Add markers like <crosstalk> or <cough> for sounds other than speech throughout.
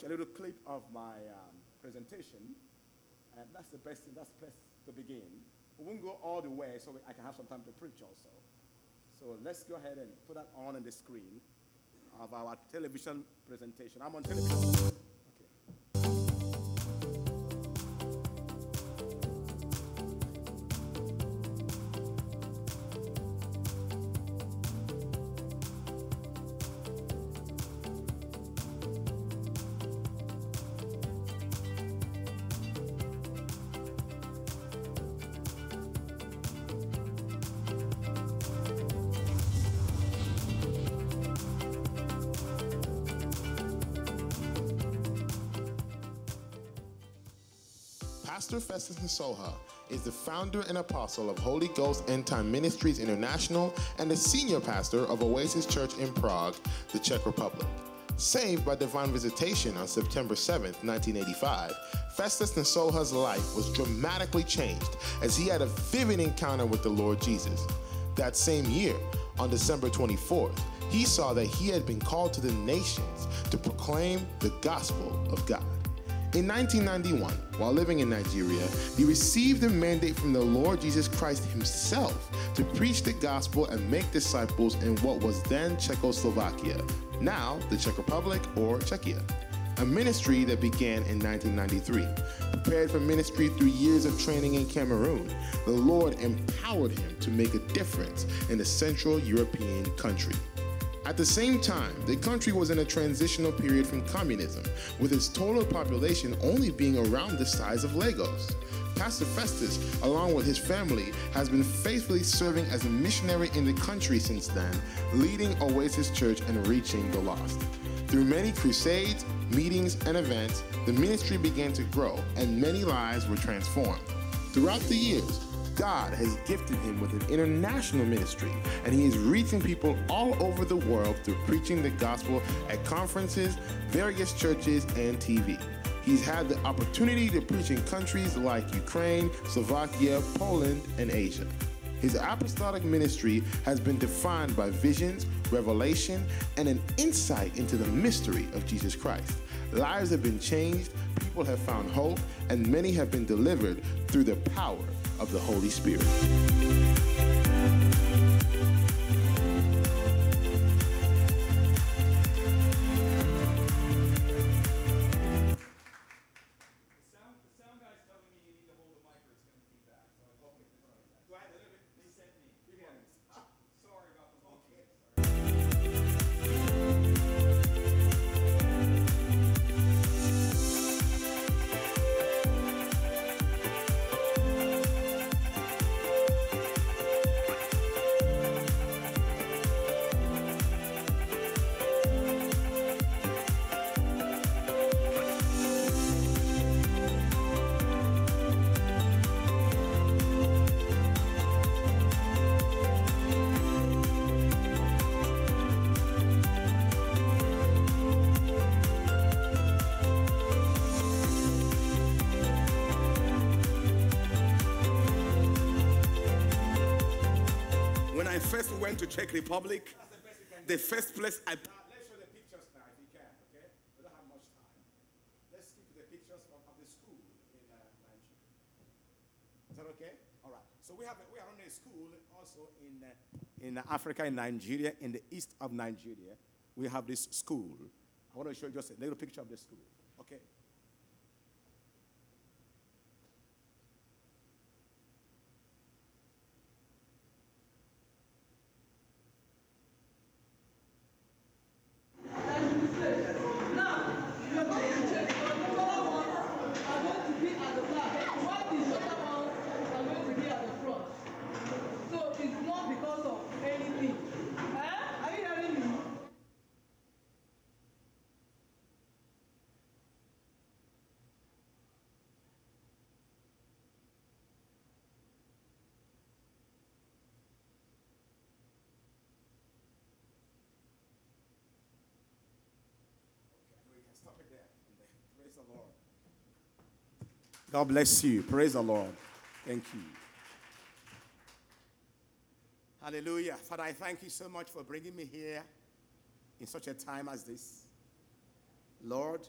watch a little clip of my um, presentation. And that's the best thing, that's best to begin. We won't go all the way so I can have some time to preach also. So let's go ahead and put that on on the screen of our television presentation. I'm on television. Pastor Festus Nsoha is the founder and apostle of Holy Ghost End Time Ministries International and the senior pastor of Oasis Church in Prague, the Czech Republic. Saved by divine visitation on September 7, 1985, Festus Nsoha's life was dramatically changed as he had a vivid encounter with the Lord Jesus. That same year, on December 24th, he saw that he had been called to the nations to proclaim the gospel of God. In 1991, while living in Nigeria, he received a mandate from the Lord Jesus Christ himself to preach the gospel and make disciples in what was then Czechoslovakia, now the Czech Republic or Czechia. A ministry that began in 1993. Prepared for ministry through years of training in Cameroon, the Lord empowered him to make a difference in a Central European country. At the same time, the country was in a transitional period from communism, with its total population only being around the size of Lagos. Pastor Festus, along with his family, has been faithfully serving as a missionary in the country since then, leading Oasis Church and reaching the lost. Through many crusades, meetings, and events, the ministry began to grow and many lives were transformed. Throughout the years, God has gifted him with an international ministry, and he is reaching people all over the world through preaching the gospel at conferences, various churches, and TV. He's had the opportunity to preach in countries like Ukraine, Slovakia, Poland, and Asia. His apostolic ministry has been defined by visions, revelation, and an insight into the mystery of Jesus Christ. Lives have been changed, people have found hope, and many have been delivered through the power of the Holy Spirit. First went to Czech Republic, the first place I. Let's show the pictures now if you can, okay? We don't have much time. Let's skip the pictures of, of the school in uh, Nigeria. Is that okay? All right. So we have we are on a school also in uh, in Africa, in Nigeria, in the east of Nigeria. We have this school. I want to show you just a little picture of the school. God bless you. Praise the Lord. Thank you. Hallelujah. Father, I thank you so much for bringing me here in such a time as this. Lord,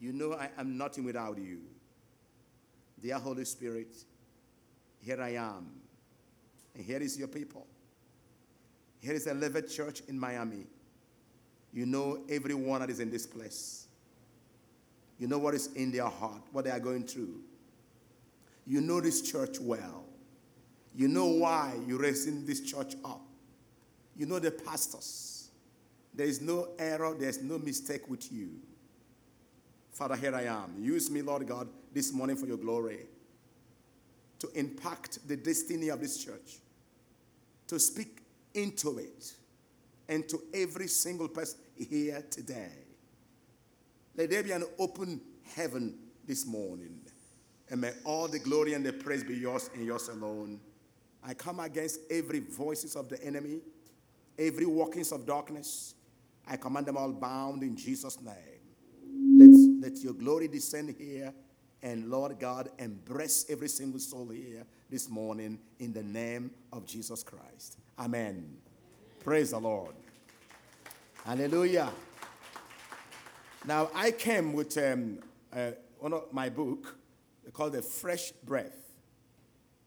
You know I am nothing without you. Dear Holy Spirit, here I am. And here is your people. Here is a Levitt church in Miami. You know everyone that is in this place. You know what is in their heart, what they are going through. You know this church well. You know why you're raising this church up. You know the pastors. There is no error, there's no mistake with you. Father, here I am. Use me, Lord God, this morning for your glory to impact the destiny of this church, to speak into it, and to every single person here today. Let there be an open heaven this morning. And may all the glory and the praise be yours and yours alone. I come against every voices of the enemy, every workings of darkness. I command them all bound in Jesus' name. Let, let your glory descend here. And Lord God, embrace every single soul here this morning in the name of Jesus Christ. Amen. Praise the Lord. Hallelujah. Now, I came with um, uh, one of my book called The Fresh Breath.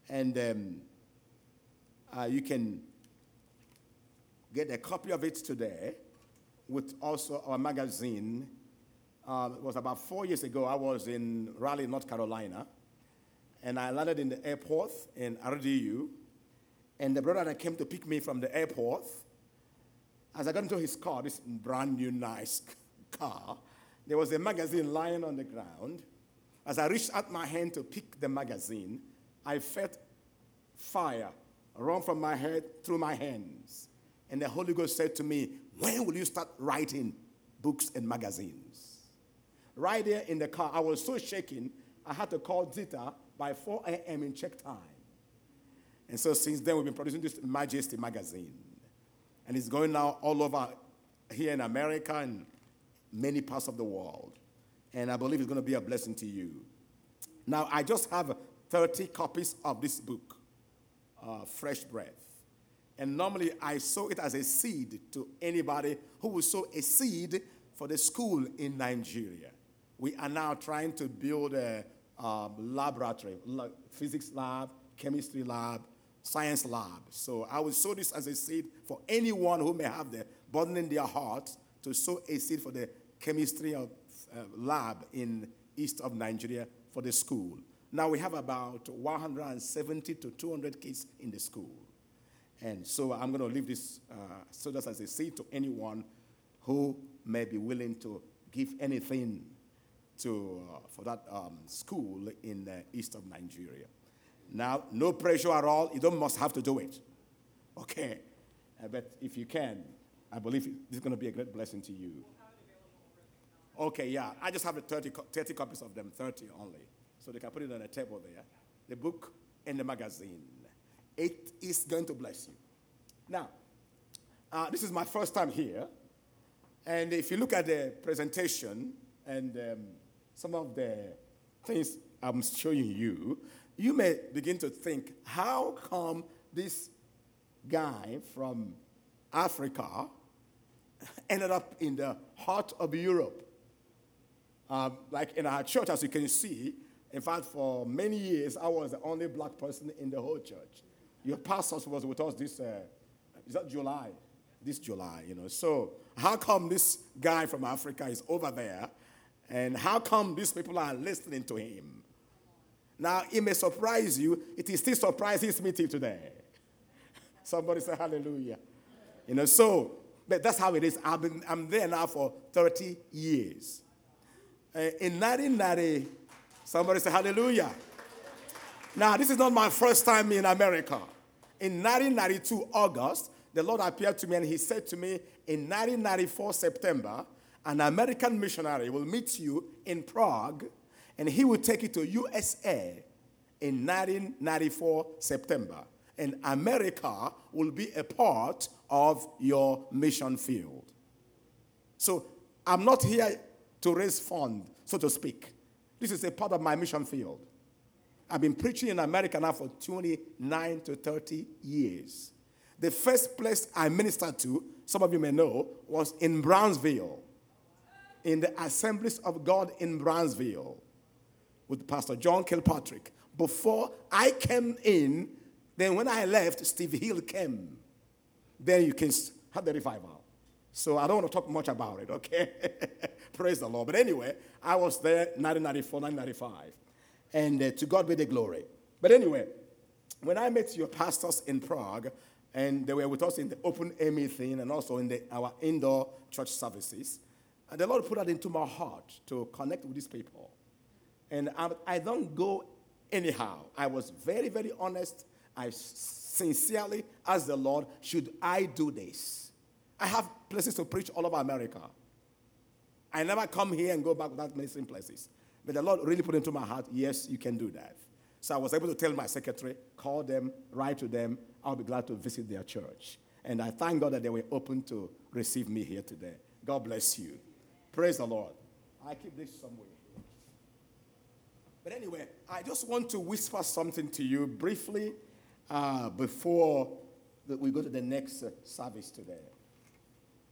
And um, uh, you can get a copy of it today with also our magazine. Uh, it was about four years ago. I was in Raleigh, North Carolina, and I landed in the airport in RDU. And the brother that came to pick me from the airport, as I got into his car, this brand new, nice car, there was a magazine lying on the ground. As I reached out my hand to pick the magazine, I felt fire run from my head through my hands. And the Holy Ghost said to me, When will you start writing books and magazines? Right there in the car, I was so shaken, I had to call Zita by 4 a.m. in Czech time. And so since then, we've been producing this Majesty magazine. And it's going now all over here in America and many parts of the world. And I believe it's going to be a blessing to you. Now, I just have 30 copies of this book, uh, Fresh Breath. And normally I sow it as a seed to anybody who will sow a seed for the school in Nigeria. We are now trying to build a um, laboratory, physics lab, chemistry lab, science lab. So I will sow this as a seed for anyone who may have the burden in their heart to sow a seed for the chemistry of, uh, lab in east of Nigeria for the school. Now we have about 170 to 200 kids in the school. And so I'm going to leave this uh, so that as a seed to anyone who may be willing to give anything to, uh, for that um, school in the east of Nigeria. Now, no pressure at all. You don't must have to do it. Okay? Uh, but if you can, I believe is going to be a great blessing to you. Okay, yeah. I just have 30, 30 copies of them, 30 only. So they can put it on a table there. The book and the magazine. It is going to bless you. Now, uh, this is my first time here. And if you look at the presentation and um, some of the things I'm showing you, you may begin to think how come this guy from Africa ended up in the heart of Europe? Um, like in our church, as you can see, in fact, for many years, I was the only black person in the whole church. Your pastor was with us this, uh, is that July? This July, you know. So, how come this guy from Africa is over there? And how come these people are listening to him? Now, it may surprise you. It is still surprises me till today. <laughs> Somebody say hallelujah. You know, so, but that's how it is. I've been, I'm there now for 30 years. Uh, in 1990, somebody say hallelujah. Now, this is not my first time in America. In 1992, August, the Lord appeared to me and he said to me, in 1994, September, an American missionary will meet you in Prague and he will take you to USA in 1994, September. And America will be a part of your mission field. So I'm not here to raise funds, so to speak. This is a part of my mission field. I've been preaching in America now for 29 to 30 years. The first place I ministered to, some of you may know, was in Brownsville. in the Assemblies of God in Brownsville with Pastor John Kilpatrick. Before I came in, then when I left, Steve Hill came. Then you can have the revival. So I don't want to talk much about it, okay? <laughs> Praise the Lord. But anyway, I was there 1994, 1995. And uh, to God be the glory. But anyway, when I met your pastors in Prague, and they were with us in the open AME thing and also in the, our indoor church services, and the Lord put that into my heart to connect with these people. And I, I don't go anyhow. I was very, very honest. I sincerely asked the Lord, should I do this? I have places to preach all over America. I never come here and go back without many places. But the Lord really put into my heart, yes, you can do that. So I was able to tell my secretary, call them, write to them. I'll be glad to visit their church. And I thank God that they were open to receive me here today. God bless you. Praise the Lord. I keep this somewhere. But anyway, I just want to whisper something to you briefly uh, before we go to the next uh, service today.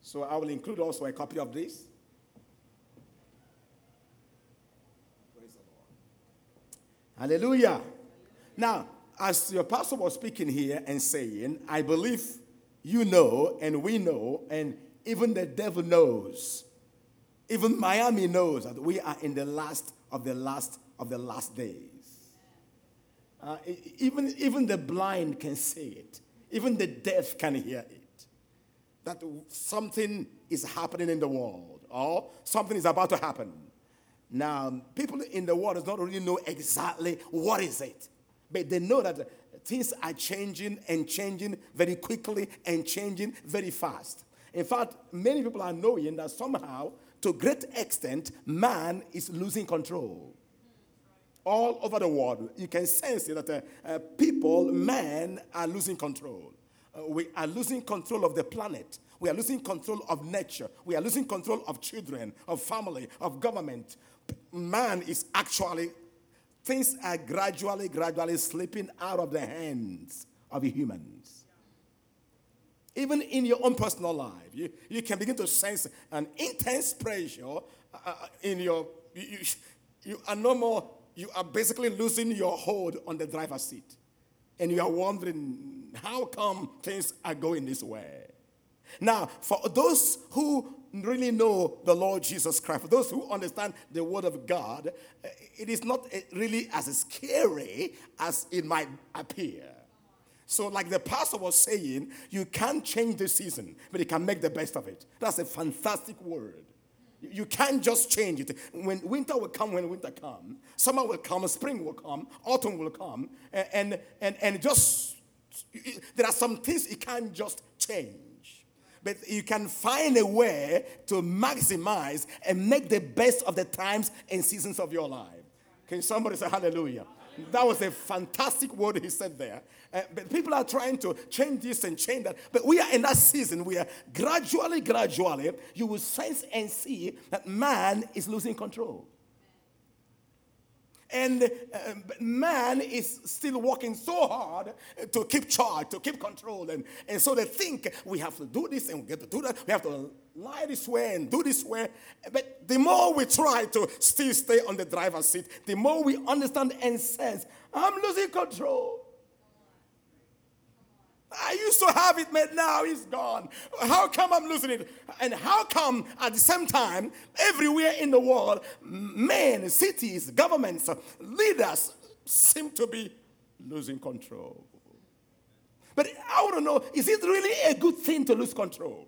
So I will include also a copy of this. Praise the Lord. Hallelujah. Now, as your pastor was speaking here and saying, I believe you know, and we know, and even the devil knows, even Miami knows that we are in the last of the last of the last days. Uh, even, even the blind can see it, even the deaf can hear it that something is happening in the world or something is about to happen. Now, people in the world does not really know exactly what is it, but they know that things are changing and changing very quickly and changing very fast. In fact, many people are knowing that somehow, to a great extent, man is losing control. All over the world, you can sense that uh, uh, people, men, are losing control. Uh, we are losing control of the planet. We are losing control of nature. We are losing control of children, of family, of government. Man is actually, things are gradually, gradually slipping out of the hands of humans. Even in your own personal life, you, you can begin to sense an intense pressure uh, uh in your, you, you, you are no more, you are basically losing your hold on the driver's seat. And you are wondering, how come things are going this way? Now, for those who really know the Lord Jesus Christ, for those who understand the Word of God, eh, it is not eh, really as scary as it might appear. So, like the pastor was saying, you can't change the season, but you can make the best of it. That's a fantastic word. You can't just change it. When winter will come, when winter come, summer will come, spring will come, autumn will come, and and and, and just there are some things you can't just change. But you can find a way to maximize and make the best of the times and seasons of your life. Can somebody say hallelujah? That was a fantastic word he said there. Uh, but people are trying to change this and change that. But we are in that season where gradually, gradually, you will sense and see that man is losing control. And uh, man is still working so hard to keep charge, to keep control. And, and so they think we have to do this and we get to do that. We have to lie this way and do this way. But the more we try to still stay on the driver's seat, the more we understand and sense, I'm losing control. I used to have it, but now it's gone. How come I'm losing it? And how come at the same time, everywhere in the world, men, cities, governments, leaders seem to be losing control? But I want to know is it really a good thing to lose control?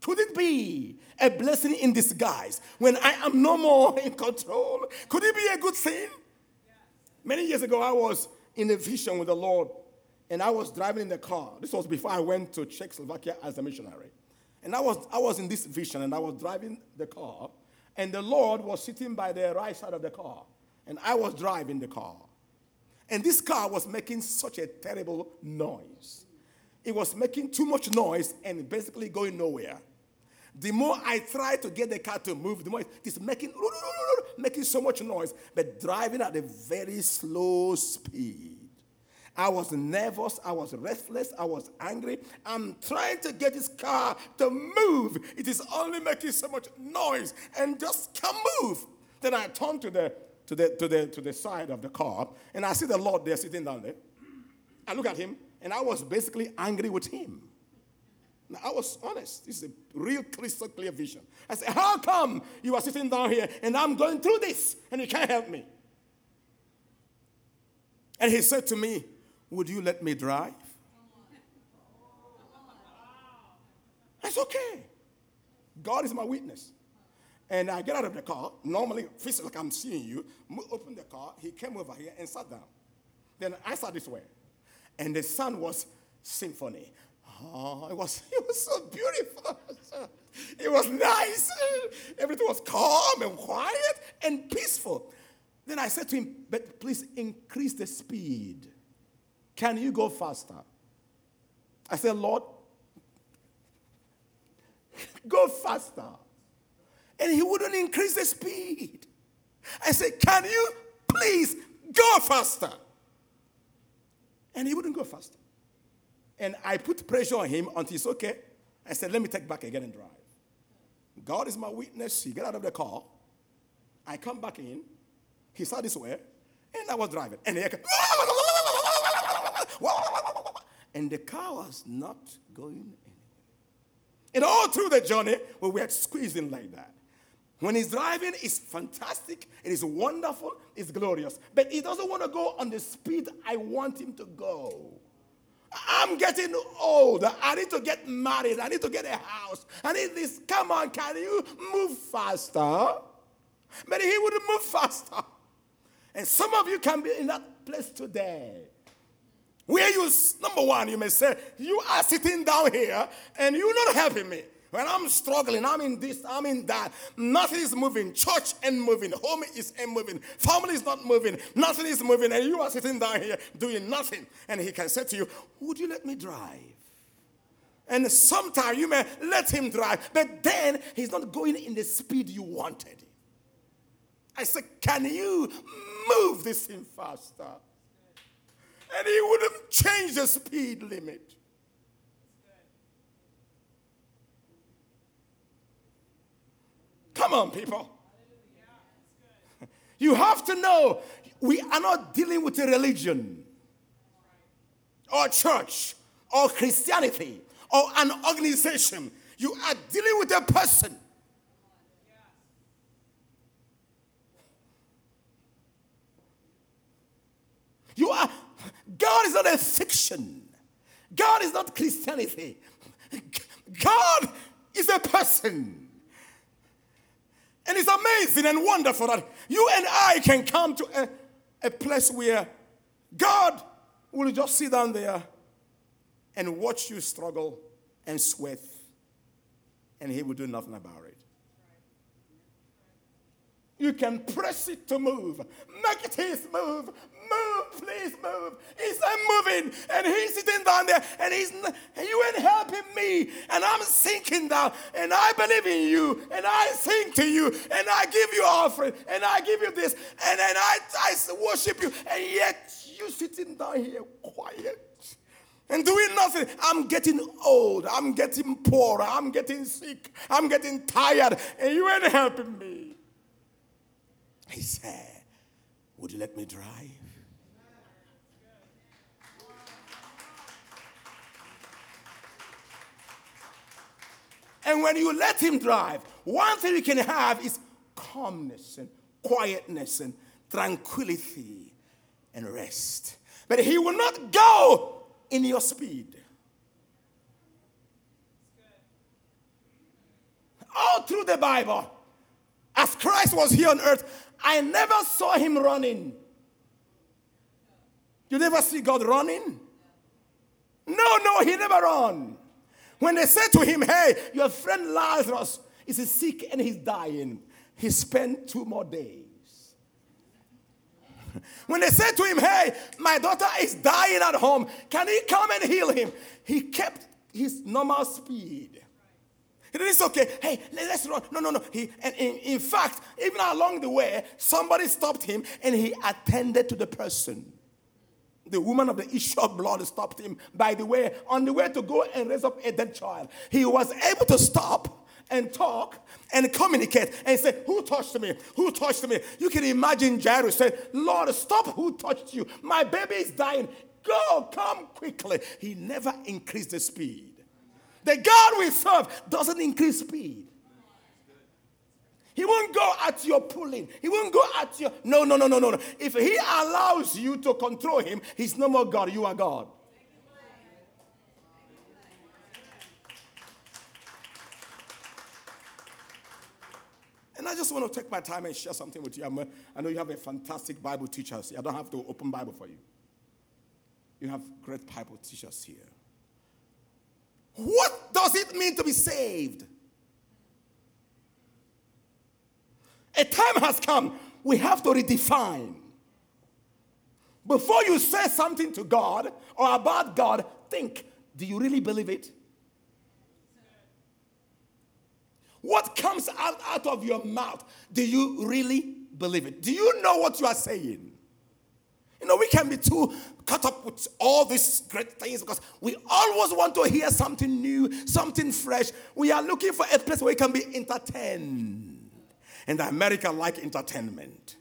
Could it be a blessing in disguise when I am no more <laughs> in control? Could it be a good thing? Many years ago, I was in a vision with the Lord and I was driving in the car. This was before I went to Czechoslovakia as a missionary. And I was, I was in this vision and I was driving the car, and the Lord was sitting by the right side of the car, and I was driving the car. And this car was making such a terrible noise. It was making too much noise and basically going nowhere. The more I tried to get the car to move, the more it's making, making so much noise, but driving at a very slow speed. I was nervous. I was restless. I was angry. I'm trying to get this car to move. It is only making so much noise and just can't move. Then I turn to the, to the, to the, to the side of the car and I see the Lord there sitting down there. I look at him and I was basically angry with him. Now, I was honest. This is a real crystal clear vision. I said, How come you are sitting down here and I'm going through this and you can't help me? And he said to me, Would you let me drive? That's okay. God is my witness. And I get out of the car. Normally, feels like I'm seeing you. Open the car. He came over here and sat down. Then I sat this way. And the sun was symphony. Oh, it was, <laughs> it was so beautiful. <laughs> It was nice. Everything was calm and quiet and peaceful. Then I said to him, But please increase the speed. Can you go faster? I said, Lord, <laughs> go faster. And he wouldn't increase the speed. I said, Can you please go faster? And he wouldn't go faster. And I put pressure on him until it's okay. I said, Let me take back again and drive. God is my witness. He get out of the car. I come back in. He saw this way. And I was driving. And he <laughs> and the car was not going anywhere. And all through the journey, we were squeezing like that. When he's driving, it's fantastic, it is wonderful, it's glorious. But he doesn't want to go on the speed I want him to go. I'm getting old. I need to get married. I need to get a house. I need this. Come on, can you move faster? But he wouldn't move faster. And some of you can be in that place today. Where you, number one, you may say, You are sitting down here and you're not helping me. When I'm struggling, I'm in this, I'm in that. Nothing is moving. Church ain't moving. Home is ain't moving. Family is not moving. Nothing is moving. And you are sitting down here doing nothing. And he can say to you, Would you let me drive? And sometimes you may let him drive, but then he's not going in the speed you wanted. I said, Can you move this thing faster? And he would have changed the speed limit. Come on, people. <laughs> You have to know we are not dealing with a religion or church or Christianity or an organization. You are dealing with a person. You are, God is not a fiction. God is not Christianity. God is a person. And it's amazing and wonderful that you and I can come to a, a place where God will just sit down there and watch you struggle and sweat, and He will do nothing about it. You can press it to move, make it His move, move, please move. He's moving, and he's sitting down there, and he's you ain't helping me, and I'm sinking down, and I believe in you, and I sing to you, and I give you offering, and I give you this, and then I, I worship you, and yet you sitting down here quiet and doing nothing. I'm getting old. I'm getting poor. I'm getting sick. I'm getting tired, and you ain't helping me. He said, Would you let me drive? And when you let him drive, one thing you can have is calmness and quietness and tranquility and rest. But he will not go in your speed. All through the Bible, as Christ was here on earth, I never saw him running. You never see God running? No, no, he never ran. When they said to him, Hey, your friend Lazarus is sick and he's dying, he spent two more days. <laughs> When they said to him, Hey, my daughter is dying at home, can he come and heal him? He kept his normal speed. Didn't say, okay, hey, let's run. No, no, no. He, and in, in fact, even along the way, somebody stopped him and he attended to the person. The woman of the issue of blood stopped him by the way, on the way to go and raise up a dead child. He was able to stop and talk and communicate and say, Who touched me? Who touched me? You can imagine Jairus said, Lord, stop who touched you. My baby is dying. Go, come quickly. He never increased the speed. The God we serve doesn't increase speed. He won't go at your pulling. He won't go at your. No, no, no, no, no. no. If he allows you to control him, he's no more God. You are God. And I just want to take my time and share something with you. I'm a, i know you have a fantastic Bible teachers. I don't have to open Bible for you. You have great Bible teachers here. What does it mean to be saved? A time has come, we have to redefine. Before you say something to God or about God, think do you really believe it? What comes out, out of your mouth, do you really believe it? Do you know what you are saying? You know, we can be too caught up with all these great things because we always want to hear something new, something fresh. We are looking for a place where we can be entertained. And America like entertainment.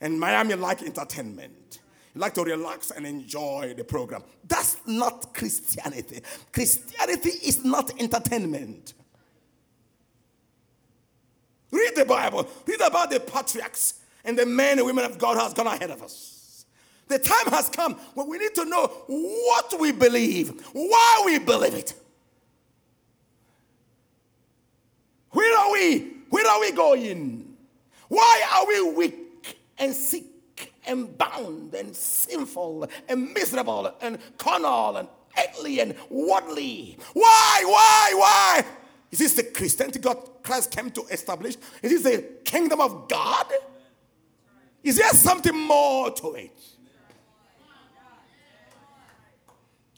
And Miami like entertainment. You like to relax and enjoy the program. That's not Christianity. Christianity is not entertainment. Read the Bible. Read about the patriarchs and the men and women of God has gone ahead of us. The time has come when we need to know what we believe, why we believe it. Where are we? Where are we going? Why are we weak and sick and bound and sinful and miserable and carnal and earthly and worldly? Why, why, why? Is this the Christianity God Christ came to establish? Is this the kingdom of God? Is there something more to it?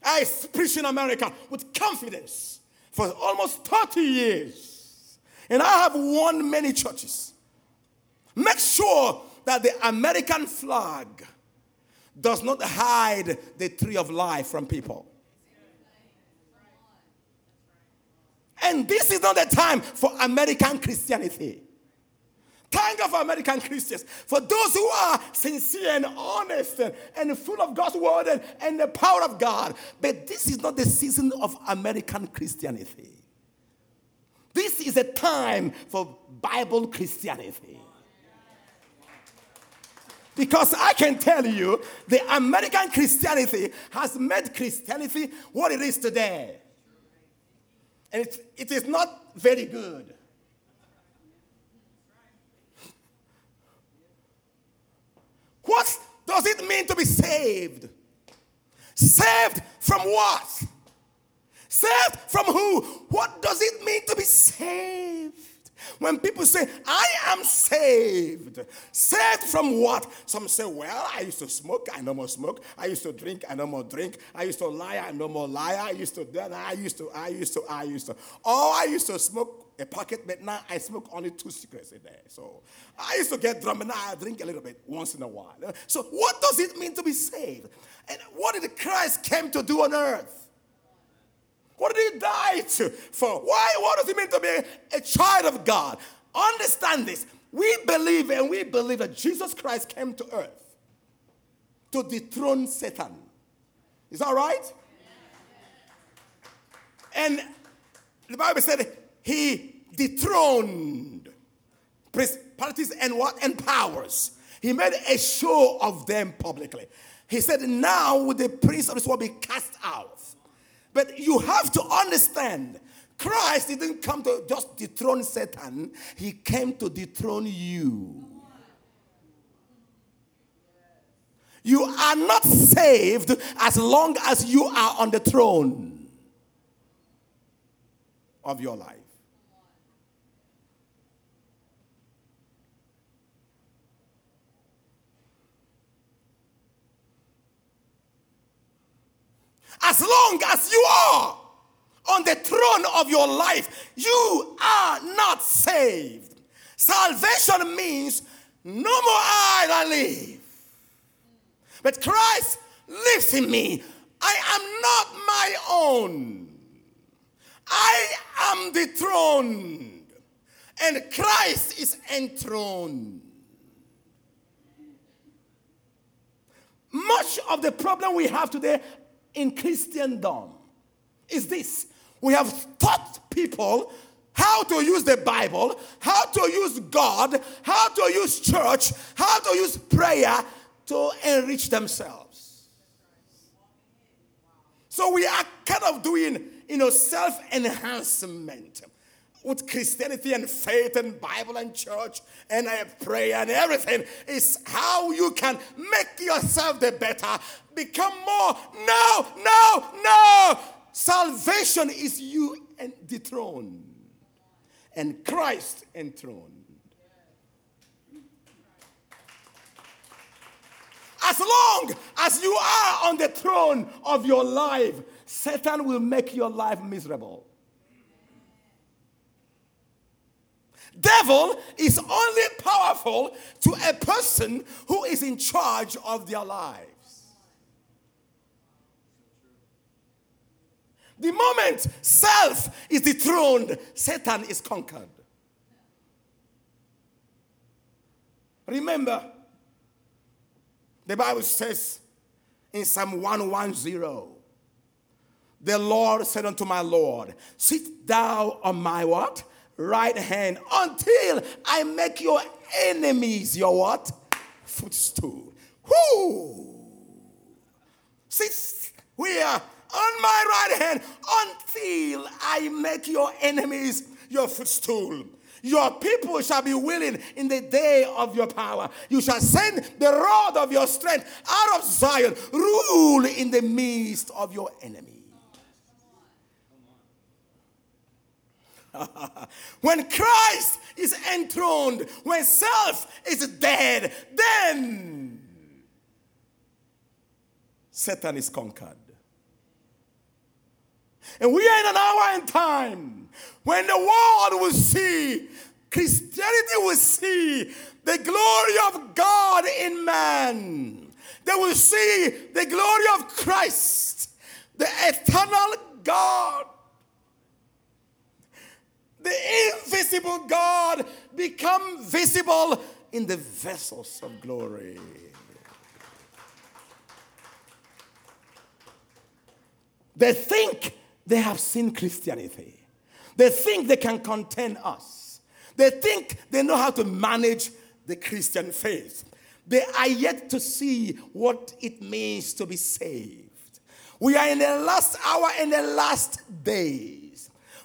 I preach in America with confidence for almost 30 years. And I have won many churches. Make sure that the American flag does not hide the tree of life from people. And this is not the time for American Christianity. Thank God for American Christians. For those who are sincere and honest and, and full of God's word and, and the power of God. But this is not the season of American Christianity. This is a time for Bible Christianity. Because I can tell you, the American Christianity has made Christianity what it is today. And it, it is not very good. What does it mean to be saved? Saved from what? Saved from who? What does it mean to be saved? When people say, I am saved, saved from what? Some say, Well, I used to smoke, I no more smoke. I used to drink, I no more drink. I used to lie, I no more lie. I used to, then I used to, I used to, I used to. Oh, I used to smoke a packet, but now I smoke only two cigarettes a day. So I used to get drunk, and now I drink a little bit once in a while. So what does it mean to be saved? And what did Christ came to do on earth? What did he die to, for? Why? What does it mean to be a child of God? Understand this. We believe and we believe that Jesus Christ came to earth to dethrone Satan. Is that right? And the Bible said he dethroned principalities and what? And powers. He made a show of them publicly. He said, Now will the prince of this world be cast out. But you have to understand Christ didn't come to just dethrone Satan, he came to dethrone you. You are not saved as long as you are on the throne of your life. As long as you are on the throne of your life, you are not saved. Salvation means no more I that live, but Christ lives in me. I am not my own. I am the throne, and Christ is enthroned. Much of the problem we have today in Christendom is this we have taught people how to use the Bible, how to use God, how to use church, how to use prayer to enrich themselves. So we are kind of doing, you know, self enhancement with Christianity and faith and Bible and church and prayer and everything is how you can make yourself the better, become more. No, no, no. Salvation is you and dethroned and Christ enthroned. As long as you are on the throne of your life, Satan will make your life miserable. Devil is only powerful to a person who is in charge of their lives. The moment self is dethroned, Satan is conquered. Remember, the Bible says in Psalm 110, the Lord said unto my Lord, Sit thou on my what? Right hand until I make your enemies your what? Footstool. Whoo! Since we are on my right hand until I make your enemies your footstool. Your people shall be willing in the day of your power. You shall send the rod of your strength out of Zion, rule in the midst of your enemy. <laughs> when Christ is enthroned, when self is dead, then Satan is conquered. And we are in an hour and time when the world will see, Christianity will see the glory of God in man. They will see the glory of Christ, the eternal God, the invisible God become visible in the vessels of glory. They think they have seen Christianity. They think they can contain us. They think they know how to manage the Christian faith. They are yet to see what it means to be saved. We are in the last hour and the last days.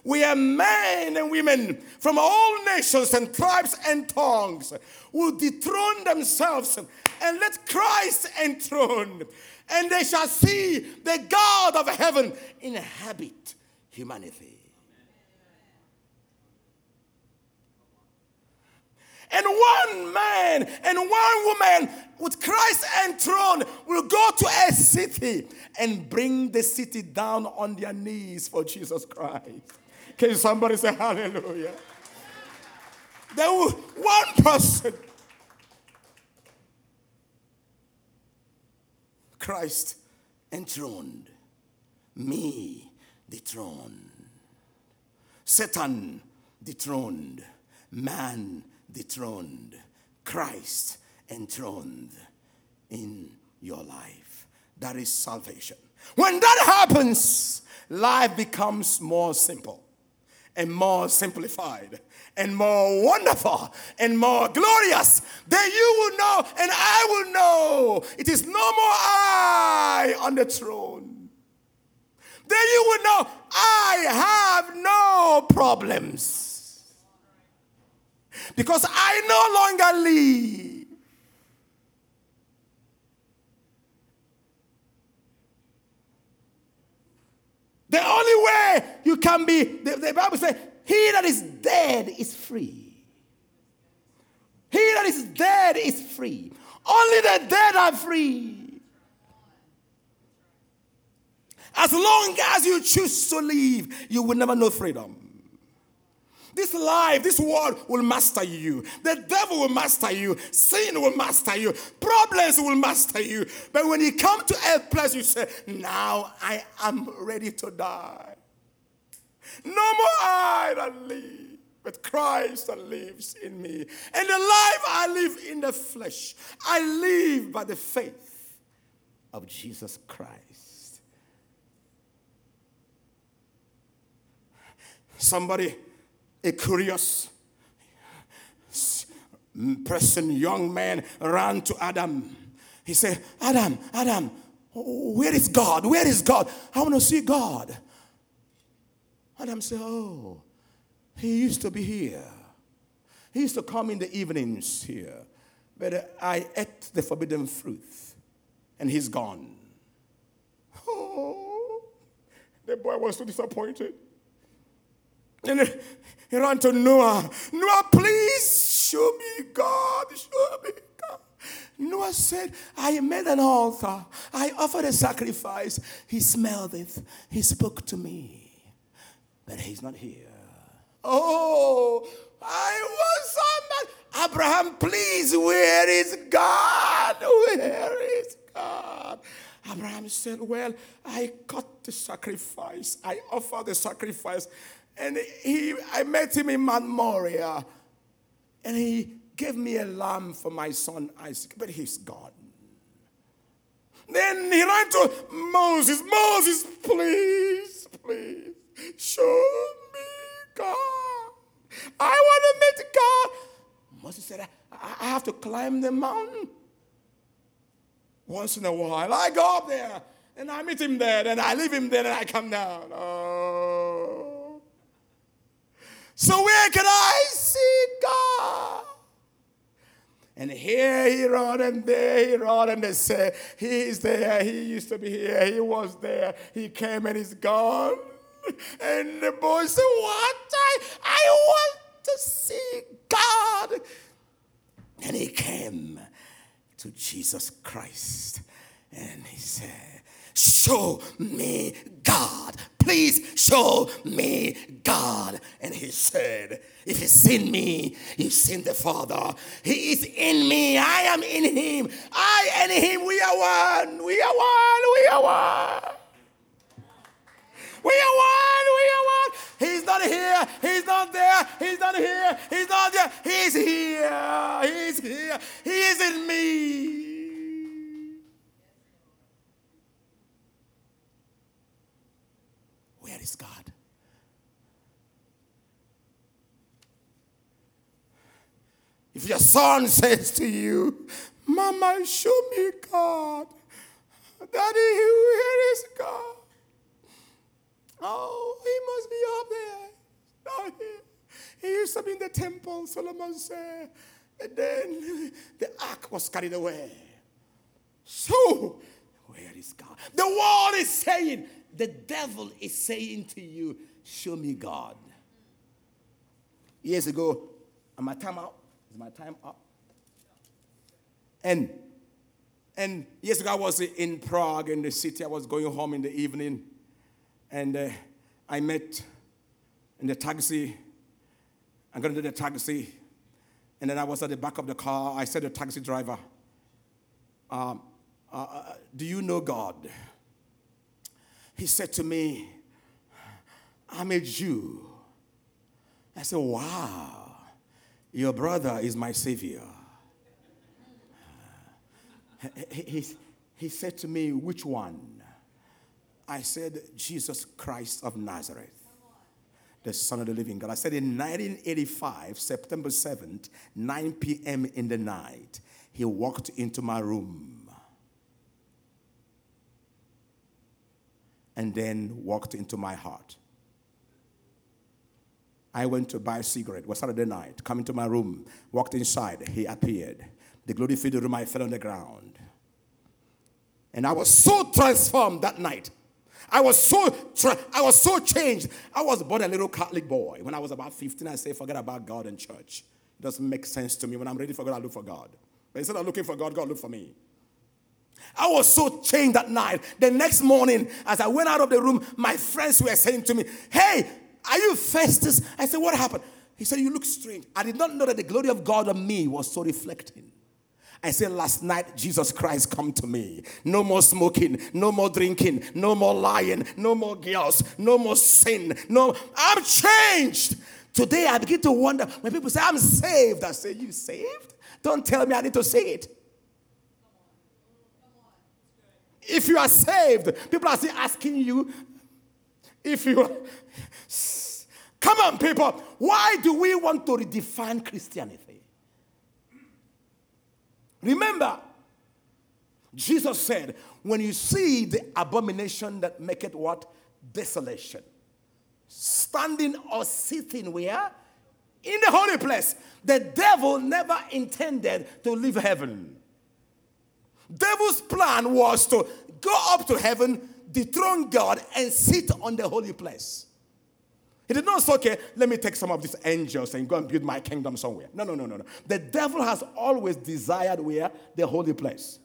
We are men and women from all nations and tribes and tongues who dethrone themselves and let Christ enthrone and they shall see the God of heaven inhabit humanity. And one man and one woman with Christ enthroned will go to a city and bring the city down on their knees for Jesus Christ. Can somebody say hallelujah? There will one person Christ enthroned, me dethroned. Satan dethroned, man dethroned, Christ enthroned in your life. That is salvation. When that happens, life becomes more simple and more simplified and more wonderful and more glorious, then you will know and I will know it is no more I on the throne. Then you will know I have no problems. Because I no longer live. The only way you can be, the, the Bible says, he that is dead is free. He that is dead is free. Only the dead are free. As long as you choose to leave, you will never know freedom. This life, this world will master you. The devil will master you. Sin will master you. Problems will master you. But when you come to a place, you say, Now I am ready to die. No more I that live, but Christ that lives in me. And the life I live in the flesh, I live by the faith of Jesus Christ. Somebody a curious person, young man, ran to Adam. He said, Adam, Adam, where is God? Where is God? I want to see God. Adam said, Oh, he used to be here. He used to come in the evenings here. But I ate the forbidden fruit and he's gone. Oh, the boy was so disappointed. And he ran to Noah. Noah, please show me God. Show me God. Noah said, I made an altar. I offered a sacrifice. He smelled it. He spoke to me. But he's not here. Oh, I was on that. Abraham, please, where is God? Where is God? Abraham said, Well, I cut the sacrifice. I offer the sacrifice. And he, I met him in Mount Moriah, and he gave me a lamb for my son Isaac, but he's gone. Then he ran to Moses. Moses, please, please, show me God. I want to meet God. Moses said, I, I have to climb the mountain. Once in a while, I go up there and I meet him there, and I leave him there, and I come down. Oh. So where can I see God? And here he rode and there he rode and they say, he's there, he used to be here, he was there, he came and he's gone. And the boy said, what? I, I want to see God. And he came to Jesus Christ and he said, show me God. Please show me God. And he said, If you've seen me, you've seen the Father. He is in me. I am in him. I and him, we are one. We are one. We are one. We are one. We are one. He's not here. He's not there. He's not here. He's not there. He's here. He's here. He is in me. Where is God? If your son says to you, Mama, show me God. Daddy, where is God? Oh, he must be up there. Not here. He used to be in the temple, Solomon said. And then the ark was carried away. So, where is God? The world is saying, the devil is saying to you, Show me God. Years ago, am my time out? Is my time up? And and yesterday I was in Prague in the city. I was going home in the evening, and uh, I met in the taxi. I'm going to do the taxi, and then I was at the back of the car. I said to the taxi driver, um, uh, uh, "Do you know God?" He said to me, I'm a Jew. I said, Wow, your brother is my savior. He, he, he said to me, Which one? I said, Jesus Christ of Nazareth, the Son of the Living God. I said, In 1985, September 7th, 9 p.m. in the night, he walked into my room and then walked into my heart. I went to buy a cigarette. It was Saturday night. Come into my room, walked inside. He appeared. The glory filled the room. I fell on the ground. And I was so transformed that night. I was so tra- I was so changed. I was born a little Catholic boy. When I was about 15, I say, forget about God and church. It doesn't make sense to me. When I'm ready for God, I look for God. But instead of looking for God, God look for me. I was so changed that night. The next morning, as I went out of the room, my friends were saying to me, Hey, are you Festus? I said, What happened? He said, You look strange. I did not know that the glory of God on me was so reflecting. I said last night, Jesus Christ, come to me. No more smoking, no more drinking, no more lying, no more girls, no more sin. No, I'm changed. Today I begin to wonder when people say, I'm saved. I say, You saved? Don't tell me I need to say it. If you are saved, people are still asking you if you are. Come on, people. Why do we want to redefine Christianity? Remember, Jesus said, when you see the abomination that maketh what? Desolation. Standing or sitting where? In the holy place. The devil never intended to leave heaven. Devil's plan was to go up to heaven, dethrone God, and sit on the holy place. He did not say, okay, let me take some of these angels and go and build my kingdom somewhere. No, no, no, no, no. The devil has always desired where? The holy place.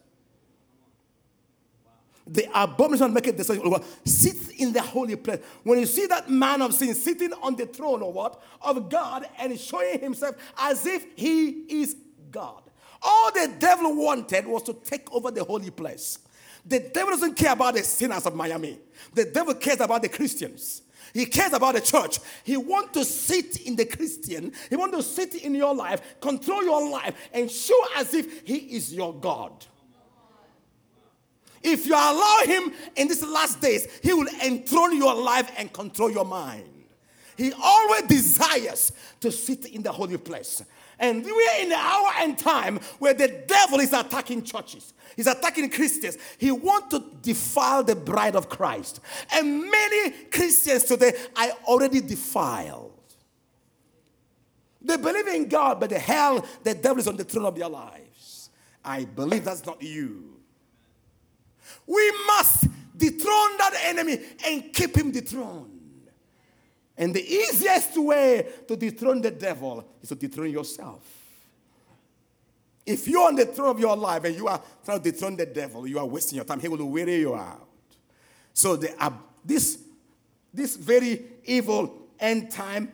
The abomination make it decision. Sit in the holy place. When you see that man of sin sitting on the throne or what? Of God and showing himself as if he is God. All the devil wanted was to take over the holy place. The devil doesn't care about the sinners of Miami. The devil cares about the Christians. He cares about the church. He wants to sit in the Christian. He wants to sit in your life, control your life, and show as if he is your God. If you allow him in these last days, he will enthrone your life and control your mind. He always desires to sit in the holy place. And we are in the hour and time where the devil is attacking churches. He's attacking Christians. He wants to defile the bride of Christ. And many Christians today are already defiled. They believe in God, but the hell, the devil is on the throne of their lives. I believe that's not you. We must dethrone that enemy and keep him dethroned. And the easiest way to dethrone the devil is to dethrone yourself. If you're on the throne of your life and you are trying to dethrone the devil, you are wasting your time. He will weary you out. So the, uh, this, this very evil end time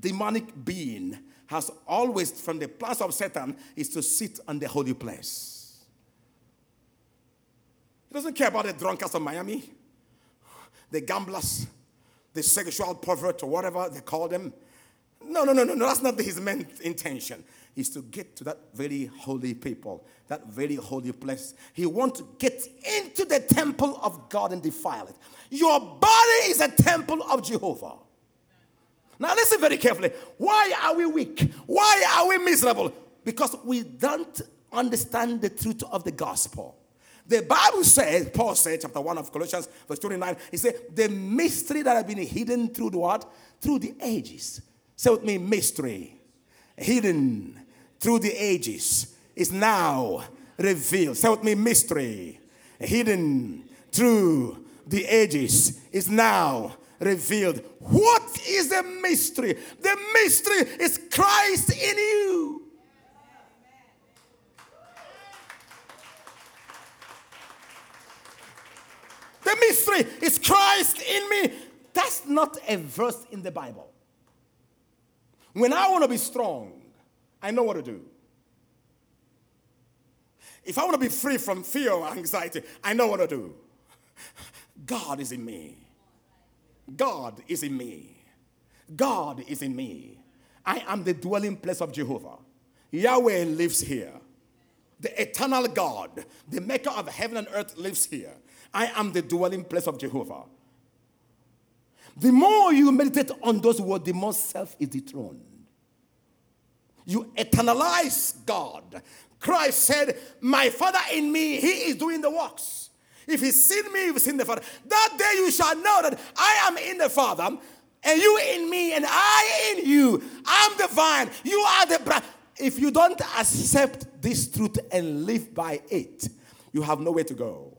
demonic being has always, from the plans of Satan, is to sit on the holy place. He doesn't care about the drunkards of Miami, the gamblers, the sexual pervert, or whatever they call them. No, no, no, no, no. That's not his main intention. Is to get to that very holy people, that very holy place. He wants to get into the temple of God and defile it. Your body is a temple of Jehovah. Now, listen very carefully. Why are we weak? Why are we miserable? Because we don't understand the truth of the gospel. The Bible says, Paul said, chapter 1 of Colossians, verse 29, he said, the mystery that have been hidden through the what? Through the ages. Say with me, mystery. Hidden through the ages is now revealed. Say with me, mystery. Hidden through the ages is now revealed. What is the mystery? The mystery is Christ in you. The mystery is Christ in me. That's not a verse in the Bible. When I want to be strong, I know what to do. If I want to be free from fear or anxiety, I know what to do. God is in me. God is in me. God is in me. I am the dwelling place of Jehovah. Yahweh lives here. The eternal God, the maker of heaven and earth, lives here. I am the dwelling place of Jehovah. The more you meditate on those words, the more self is dethroned. You eternalize God. Christ said, My Father in me, He is doing the works. If He's seen me, He's seen the Father. That day you shall know that I am in the Father, and you in me, and I in you. I'm the vine, you are the branch. If you don't accept this truth and live by it, you have nowhere to go.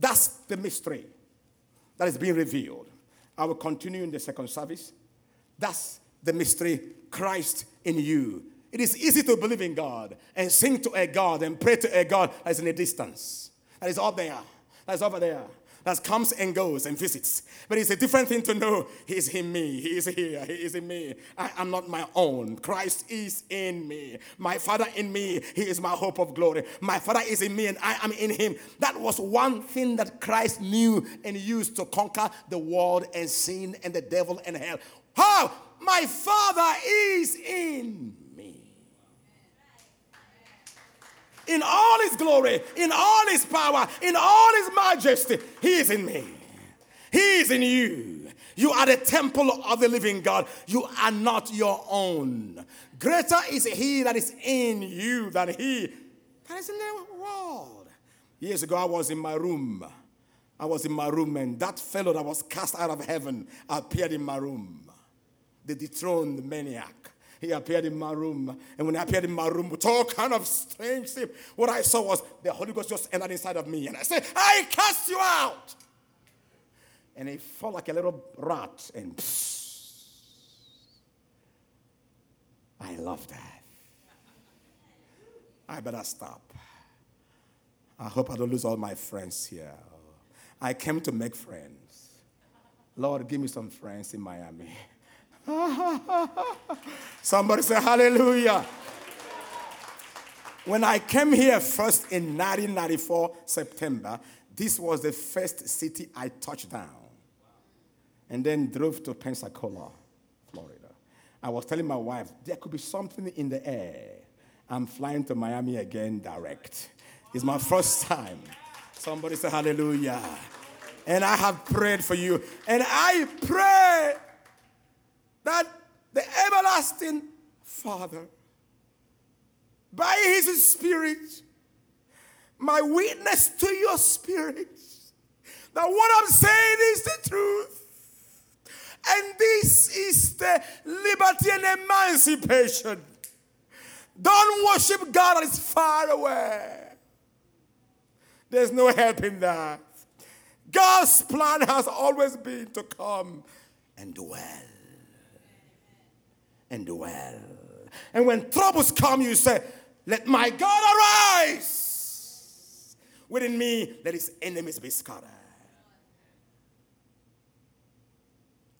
That's the mystery that is being revealed. I will continue in the second service. That's the mystery Christ in you. It is easy to believe in God and sing to a God and pray to a God that is in a distance, that is up there, that is over there. That comes and goes and visits. But it's a different thing to know He's in me. He is here. He is in me. I am not my own. Christ is in me. My Father in me. He is my hope of glory. My Father is in me and I am in Him. That was one thing that Christ knew and used to conquer the world and sin and the devil and hell. How? My Father is in in all his glory, in all his power, in all his majesty. He is in me. He is in you. You are the temple of the living God. You are not your own. Greater is he that is in you than he that is in the world. Years ago, I was in my room. I was in my room, and that fellow that was cast out of heaven appeared in my room. The dethroned maniac he appeared in my room. And when he appeared in my room with all kind of strange what I saw was the Holy Ghost just entered inside of me. And I said, I cast you out. And he felt like a little rat. And. I love that. I better stop. I hope I don't lose all my friends here. I came to make friends. Lord, give me some friends in Miami. <laughs> Somebody say hallelujah. When I came here first in 1994, September, this was the first city I touched down. And then drove to Pensacola, Florida. I was telling my wife, there could be something in the air. I'm flying to Miami again direct. It's my first time. Somebody say hallelujah. And I have prayed for you. And I pray that the everlasting Father, by his Spirit, my witness to your spirit, that what I'm saying is the truth. And this is the liberty and emancipation. Don't worship God that is far away. There's no help in that. God's plan has always been to come and dwell and dwell. And when troubles come, you say, Let my God arise. Within me, let his enemies be scattered.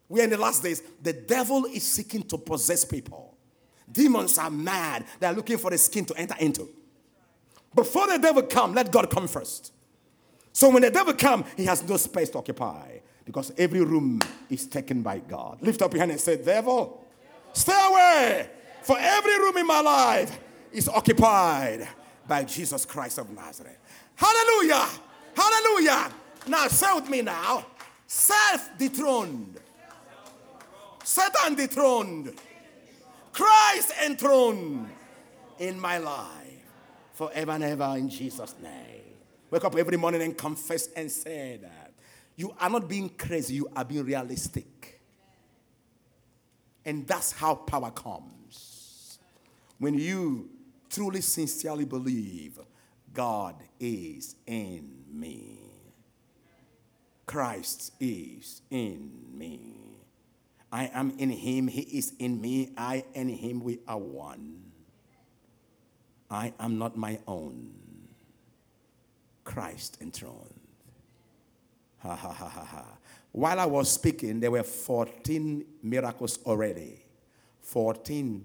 We are in the last days. The devil is seeking to possess people. Demons are mad. They are looking for the skin to enter into. Before the devil come, let God come first. So when the devil come, he has no space to occupy because every room is taken by God. Lift up your hand and say, devil, Stay away. For every room in my life is occupied by Jesus Christ of Nazareth. Hallelujah. Hallelujah. Now say with me now. Self dethroned. Satan dethroned. Christ enthroned in my life forever and ever in Jesus' name. Wake up every morning and confess and say that. You are not being crazy, you are being realistic. And that's how power comes. When you truly, sincerely believe God is in me, Christ is in me. I am in him, he is in me, I and him, we are one. I am not my own. Christ enthroned. Ha ha ha ha ha. While I was speaking, there were 14 miracles already. 14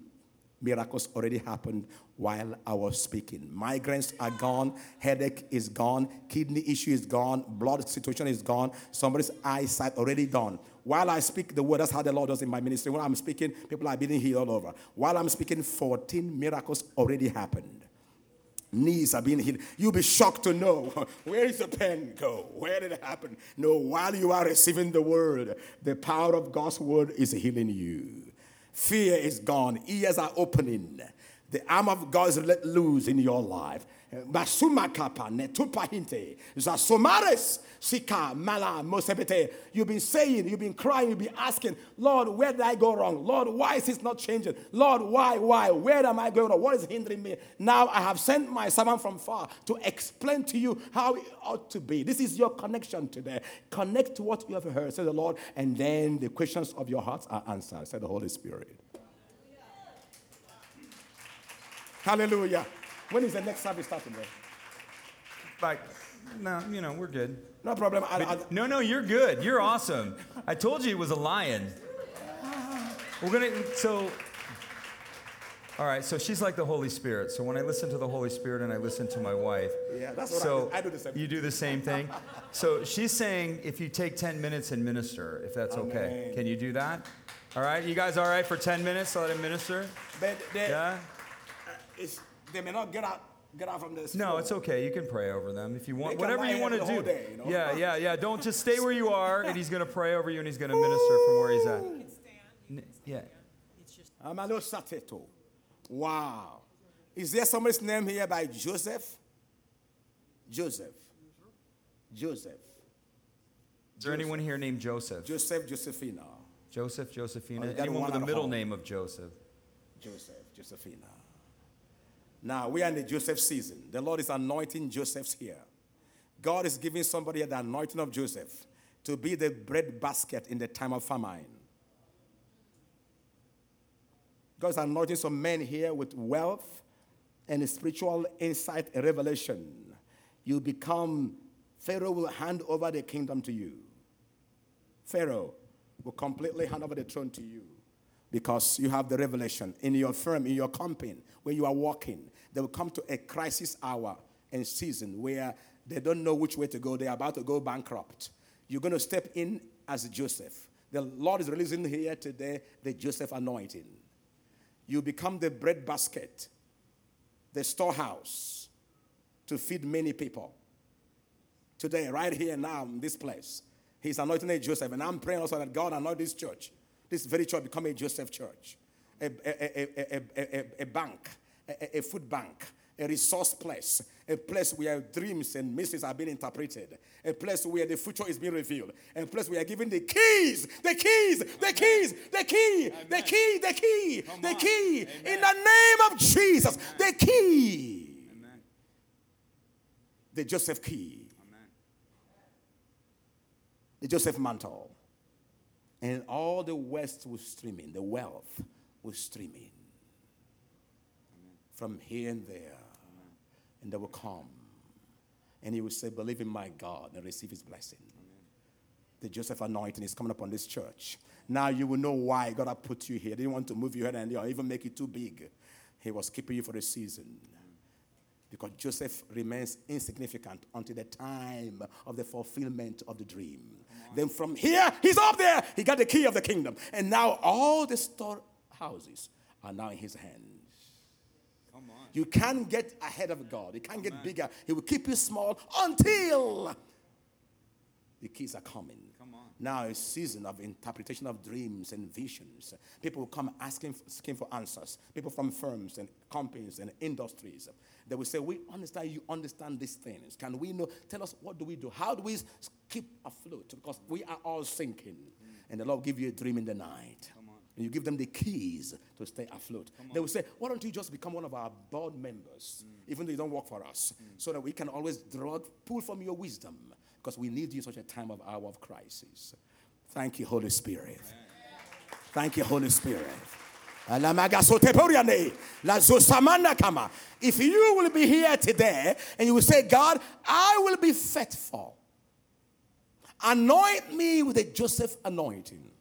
miracles already happened while I was speaking. Migraines are gone, headache is gone, kidney issue is gone, blood situation is gone, somebody's eyesight already done. While I speak the word, that's how the Lord does in my ministry. When I'm speaking, people are being healed all over. While I'm speaking, 14 miracles already happened knees are being healed. You'll be shocked to know <laughs> where is the pen go? Where did it happen? No, while you are receiving the word, the power of God's word is healing you. Fear is gone, ears are opening. The arm of God is let loose in your life. Masumakapa netupahinte. Zasomares sika mala mosebete. You've been saying, you've been crying, you've been asking, Lord, where did I go wrong? Lord, why is this not changing? Lord, why, why? Where am I going wrong? What is hindering me? Now I have sent my servant from far to explain to you how it ought to be. This is your connection today. Connect to what you have heard, said the Lord, and then the questions of your hearts are answered, said the Holy Spirit. Hallelujah. When is the next service starting? Bro? No, you know, we're good. No problem. I, I, No, no, you're good. You're awesome. I told you it was a lion. We're gonna so. All right, so she's like the Holy Spirit. So when I listen to the Holy Spirit and I listen to my wife, Yeah, that's what I so do. I do the same You do the same thing. <laughs> So she's saying if you take 10 minutes and minister, if that's okay, can you do that? All right, you guys all right for 10 minutes? Let him minister. but they, Yeah. Uh, it's, they may not get out, get out from this. No, floor. it's okay. You can pray over them if you want. They Whatever you want to do. day, you know? Yeah, yeah, yeah. Don't just stay where you are, and he's going to pray over you, and he's going to minister from where he's at. N- Yeah. Amalo Sateto. Wow. Is there somebody's name here by Joseph? Joseph. Joseph. Is there anyone here named Joseph? Joseph Josephina. Joseph, Oh, Josephina. Anyone with a middle home. name of Joseph? Joseph, Josephina. Now we are in the Joseph season. The Lord is anointing Joseph's here. God is giving somebody the anointing of Joseph to be the bread basket in the time of famine. God is anointing some men here with wealth and spiritual insight and revelation. You become, Pharaoh will hand over the kingdom to you. Pharaoh will completely hand over the throne to you because you have the revelation in your firm, in your company, where you are walking. They will come to a crisis hour and season where they don't know which way to go. They are about to go bankrupt. You're going to step in as Joseph. The Lord is releasing here today the Joseph anointing. You become the bread basket, the storehouse to feed many people today, right here now in this place. He's anointing a Joseph, and I'm praying also that God anoint this church, this very church, become a Joseph church, a, a, a, a, a bank, a, a food bank, a resource place, a place where dreams and mysteries are being interpreted, a place where the future is being revealed, a place where given the keys, the keys, the keys, the key, the key, the key, the key, in the name of Jesus, the key, the Joseph key. The Joseph mantle. And all the West was streaming, the wealth was streaming from here and there. And they will come. And he will say, Believe in my God and receive his blessing. The Joseph anointing is coming upon this church. Now you will know why God had put you here. He didn't want to move you here and even make it too big. He was keeping you for a season because Joseph remains insignificant until the time of the fulfillment of the dream. Then from here, he's up there. He got the key of the kingdom. And now all the storehouses are now in his hands. You can't get ahead of God. You can't get bigger. He will keep you small until the keys are coming. Now a season of interpretation of dreams and visions. People will come asking, asking for answers. People from firms and companies and industries. They will say, "We understand. You understand these things. Can we know? Tell us what do we do? How do we keep afloat? Because we are all sinking." And the Lord will give you a dream in the night. And you give them the keys to stay afloat. They will say, Why don't you just become one of our board members, even though you don't work for us, so that we can always draw, pull from your wisdom, because we need you in such a time of hour of crisis. Thank you, Holy Spirit. Thank you, Holy Spirit. Alamagasotepoриane, lazosamana kama. If you will be here today and you will say, God, I will be faithful, anoint me with a Joseph anointing.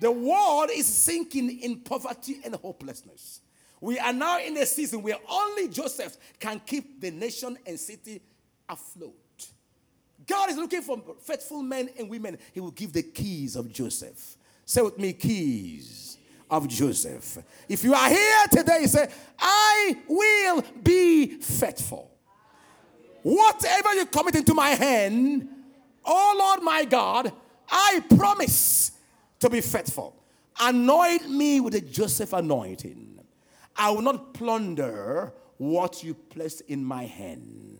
The world is sinking in poverty and hopelessness. We are now in a season where only Joseph can keep the nation and city afloat. God is looking for faithful men and women. He will give the keys of Joseph. Say with me, keys of Joseph. If you are here today, say, I will be faithful. Whatever you commit into my hand, oh Lord my God, I promise to be faithful. Anoint me with the Joseph anointing. I will not plunder what you placed in my hand.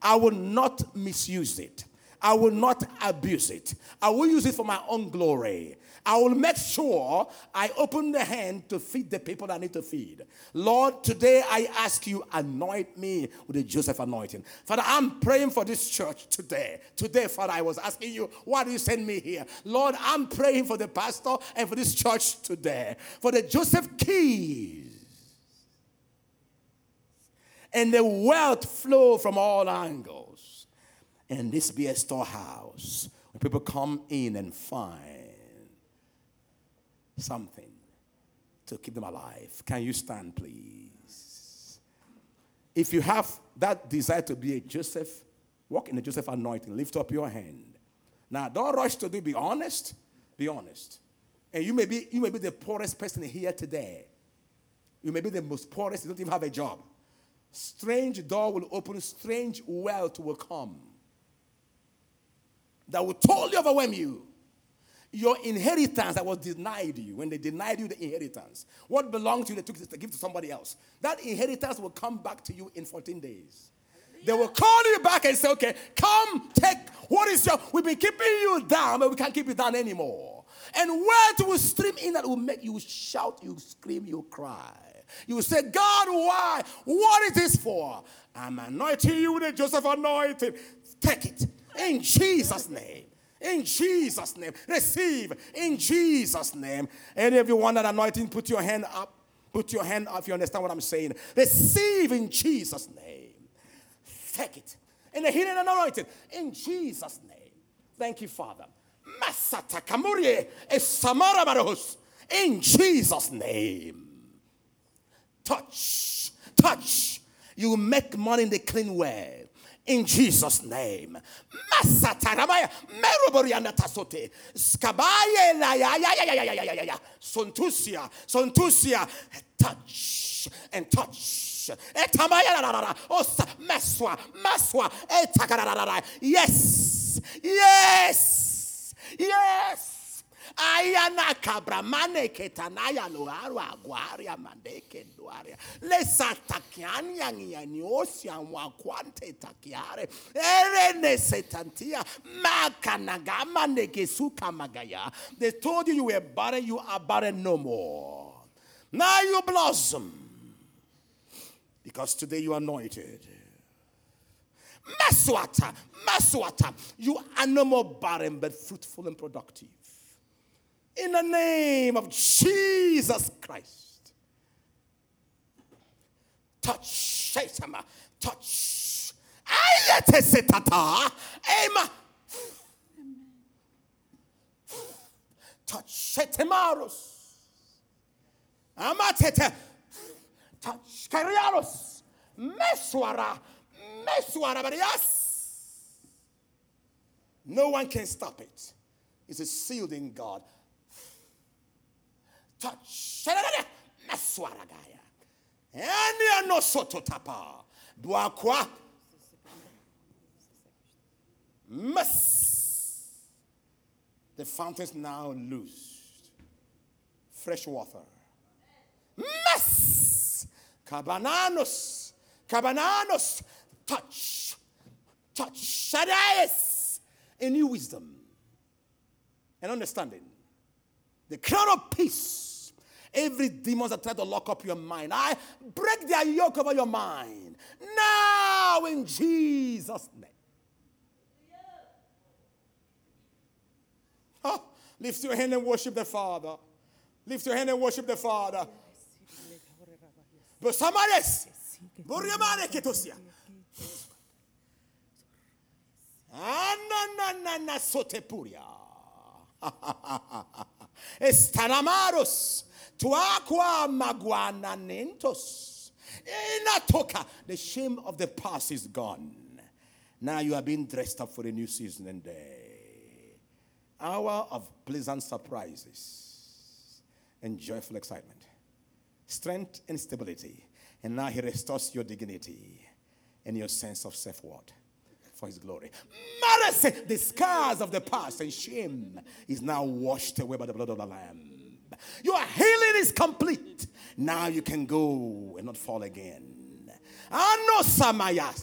I will not misuse it. I will not abuse it. I will use it for my own glory. I will make sure I open the hand to feed the people I need to feed. Lord, today I ask you, anoint me with the Joseph anointing. Father, I'm praying for this church today. Today, Father, I was asking you, why do you send me here? Lord, I'm praying for the pastor and for this church today. For the Joseph keys and the wealth flow from all angles. And this be a storehouse where people come in and find something to keep them alive. Can you stand, please? If you have that desire to be a Joseph, walk in the Joseph anointing, lift up your hand. Now, don't rush to do, be honest. Be honest. And you may be, you may be the poorest person here today. You may be the most poorest, you don't even have a job. Strange door will open, strange wealth will come that will totally overwhelm you. Your inheritance that was denied you, when they denied you the inheritance, what belonged to you, they took it to give to somebody else. That inheritance will come back to you in 14 days. They will call you back and say, okay, come take what is your, we've been keeping you down, but we can't keep you down anymore. And wealth will stream in that will make you shout, you scream, you cry. You will say, God, why? What is this for? I'm anointing you with a Joseph anointing. Take it in Jesus' name. In Jesus' name. Receive in Jesus' name. Any of you want that anointing, put your hand up. Put your hand up if you understand what I'm saying. Receive in Jesus' name. Take it. In the healing and anointing. In Jesus' name. Thank you, Father. In Jesus' name. Touch. Touch. You make money in the clean way in Jesus' name. Masatarabaya, meroborianda tasote, skabaye la ya ya ya ya ya ya ya ya sontusia, sontusia, touch and touch. Yes, yes, yes. Ayana kabramane ketanaya luaru aguaria mandeke duaria. Lesa takiania niosia wakwante takiare. Erene setantia makanagama negesuka magaya. They told you you were barren, you are barren no more. Now you blossom. Because today you are anointed. Maswata, Maswata. You are no more barren but fruitful and productive in the name of Jesus Christ. Touch, Satan, touch. Ema. Touch, Shetemaros. Amatete. Touch, Kariaros. Meswara. Meswara, but yes. No one can stop it. It's sealed in God. Maswaragaya. And no soto tapa. Buakwa. Miss. The fountains now loosed. Fresh water. Miss. Cabananos. Cabananos. Touch. Touch. Shaddais. A new wisdom and understanding. The crown of peace Every demons that try to lock up your mind, I break their yoke over your mind. Now in Jesus' name. Oh, lift your hand and worship the Father. Lift your hand and worship the Father. But. <laughs> Estanamaros tuakwa maguananentos. Inatoka. The shame of the past is gone. Now you are being dressed up for a new season and day. Hour of pleasant surprises and joyful excitement, strength and stability. And now he restores your dignity and your sense of self worth for his glory. Mercy, the scars of the past and shame is now washed away by the blood of the Lamb. Your healing is complete. Now you can go and not fall again. I